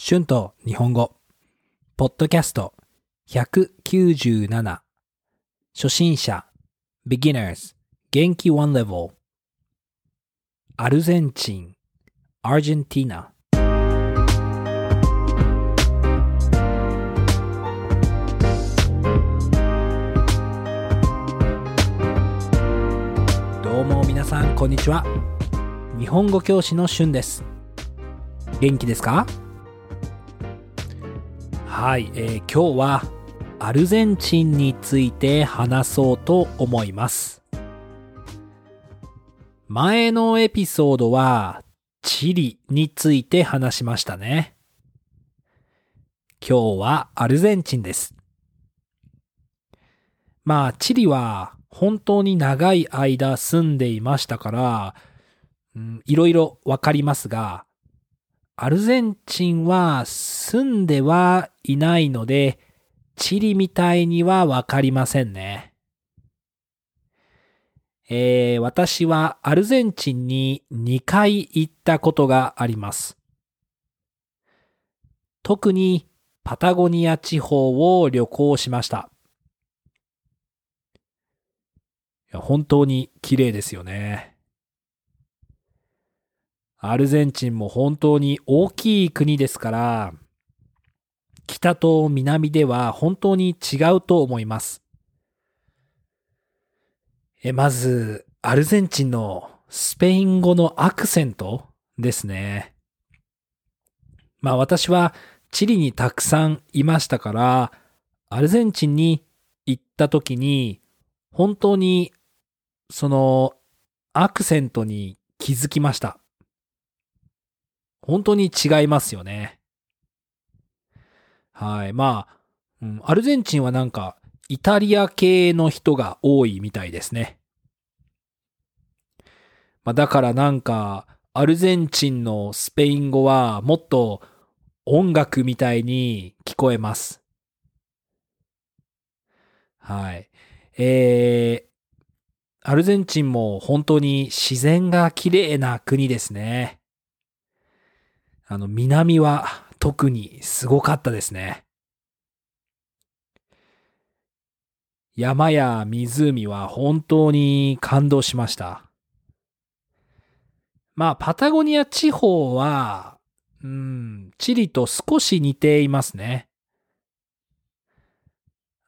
春と日本語、ポッドキャスト。197、初心者、beginners、元気。one level、アルゼンチン、アルジェンティナ。どうも皆さんこんにちは。日本語教師の春です。元気ですか？はい、えー今日はアルゼンチンについて話そうと思います。前のエピソードはチリについて話しましたね。今日はアルゼンチンです。まあ、チリは本当に長い間住んでいましたから、いろいろわかりますが、アルゼンチンは住んではいないので、チリみたいにはわかりませんね。えー私はアルゼンチンに2回行ったことがあります。特にパタゴニア地方を旅行しました。いや本当に綺麗ですよね。アルゼンチンも本当に大きい国ですから、北と南では本当に違うと思います。えまず、アルゼンチンのスペイン語のアクセントですね。まあ私はチリにたくさんいましたから、アルゼンチンに行った時に、本当にそのアクセントに気づきました。本当に違いますよね。はい。まあ、うんアルゼンチンはなんか、イタリア系の人が多いみたいですね。まあ、だからなんか、アルゼンチンのスペイン語はもっと音楽みたいに聞こえます。はい。えー、アルゼンチンも本当に自然が綺麗な国ですね。あの、南は特にすごかったですね。山や湖は本当に感動しました。まあ、パタゴニア地方は、うん、チリと少し似ていますね。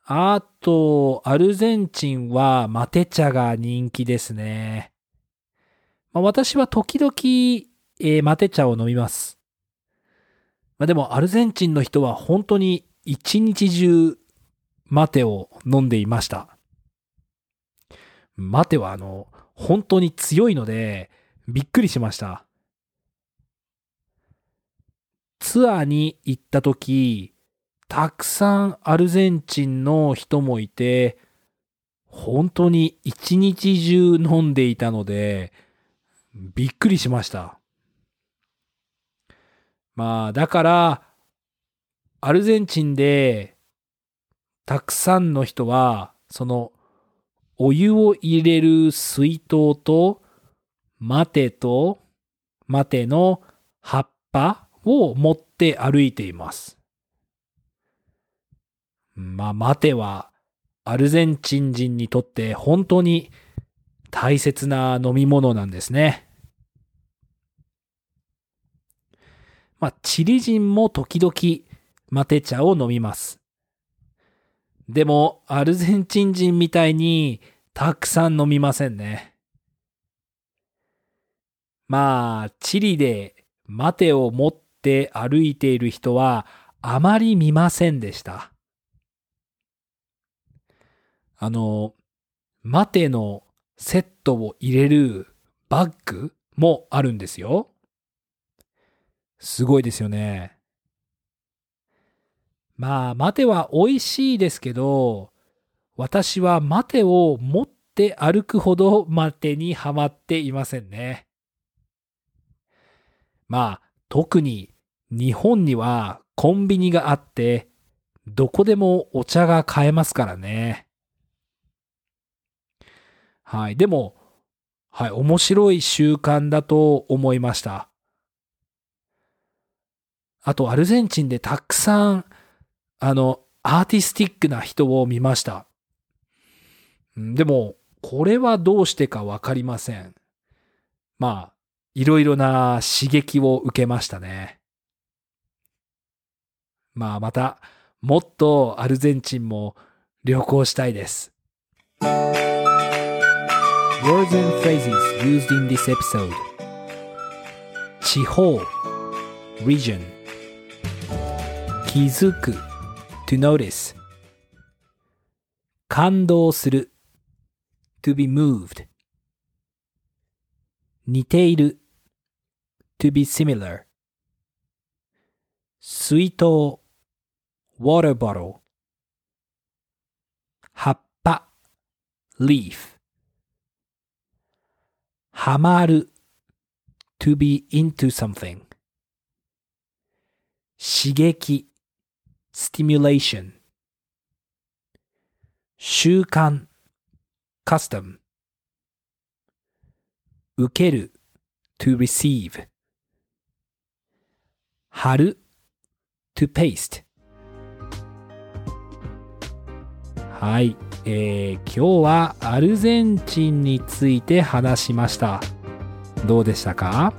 あと、アルゼンチンはマテ茶が人気ですね。まあ、私は時々、えーマテ茶を飲みます。まあ、でもアルゼンチンの人は本当に一日中マテを飲んでいました。マテはあの、本当に強いのでびっくりしました。ツアーに行った時、たくさんアルゼンチンの人もいて、本当に一日中飲んでいたので、びっくりしました。まあ、だから、アルゼンチンで、たくさんの人は、その、お湯を入れる水筒と、マテと、マテの葉っぱを持って歩いています。まあ、マテは、アルゼンチン人にとって本当に大切な飲み物なんですね。まあ、チリ人も時々マテ茶を飲みます。でも、アルゼンチン人みたいにたくさん飲みませんね。まあ、チリでマテを持って歩いている人はあまり見ませんでした。あの、マテのセットを入れるバッグもあるんですよ。すごいですよね。まあ、マテは美味しいですけど、私はマテを持って歩くほどマテにはまっていませんね。まあ、特に日本にはコンビニがあって、どこでもお茶が買えますからね。はい。でも、はい、面白い習慣だと思いました。あとアルゼンチンでたくさん、あの、アーティスティックな人を見ました。でも、これはどうしてかわかりません。まあ、いろいろな刺激を受けましたね。まあまた、もっとアルゼンチンも旅行したいです。Words and phrases used in this episode 地方 region 気づく to notice 感動する to be moved 似ている to be similar 水筒 water bottle 葉っぱ leaf はまる to be into something 刺激 stimulation. 習慣。custom. 受ける。to receive. 貼る。to paste. はい、えー、今日はアルゼンチンについて話しました。どうでしたか？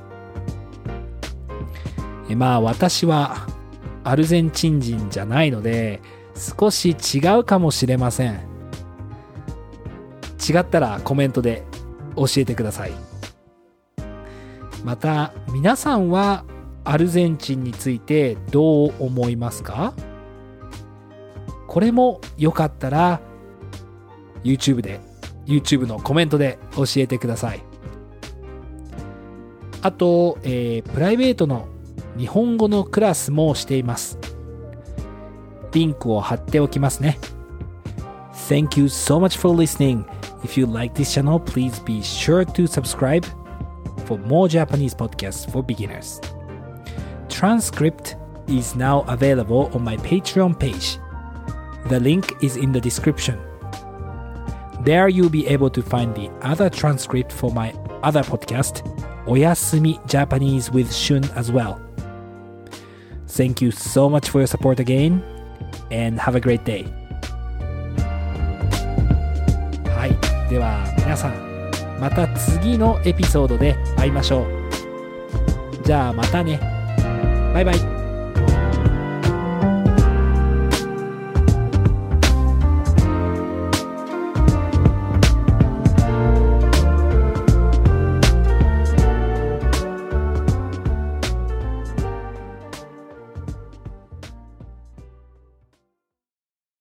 えまあ私はアルゼンチン人じゃないので少し違うかもしれません。違ったらコメントで教えてください。また皆さんはアルゼンチンについてどう思いますか？これもよかったら YouTube で YouTube のコメントで教えてください。あと、えー、プライベートの日本語のクラスもしていますリンクを貼っておきますね Thank you so much for listening If you like this channel, please be sure to subscribe for more Japanese podcasts for beginners. Transcript is now available on my Patreon page. The link is in the description. There you'll be able to find the other transcript for my other podcast, Oyasumi Japanese with Shun as well. Thank you so much for your support again, and have a great day. はいでは皆さんまた次のエピソードで会いましょうじゃあまたねバイバイ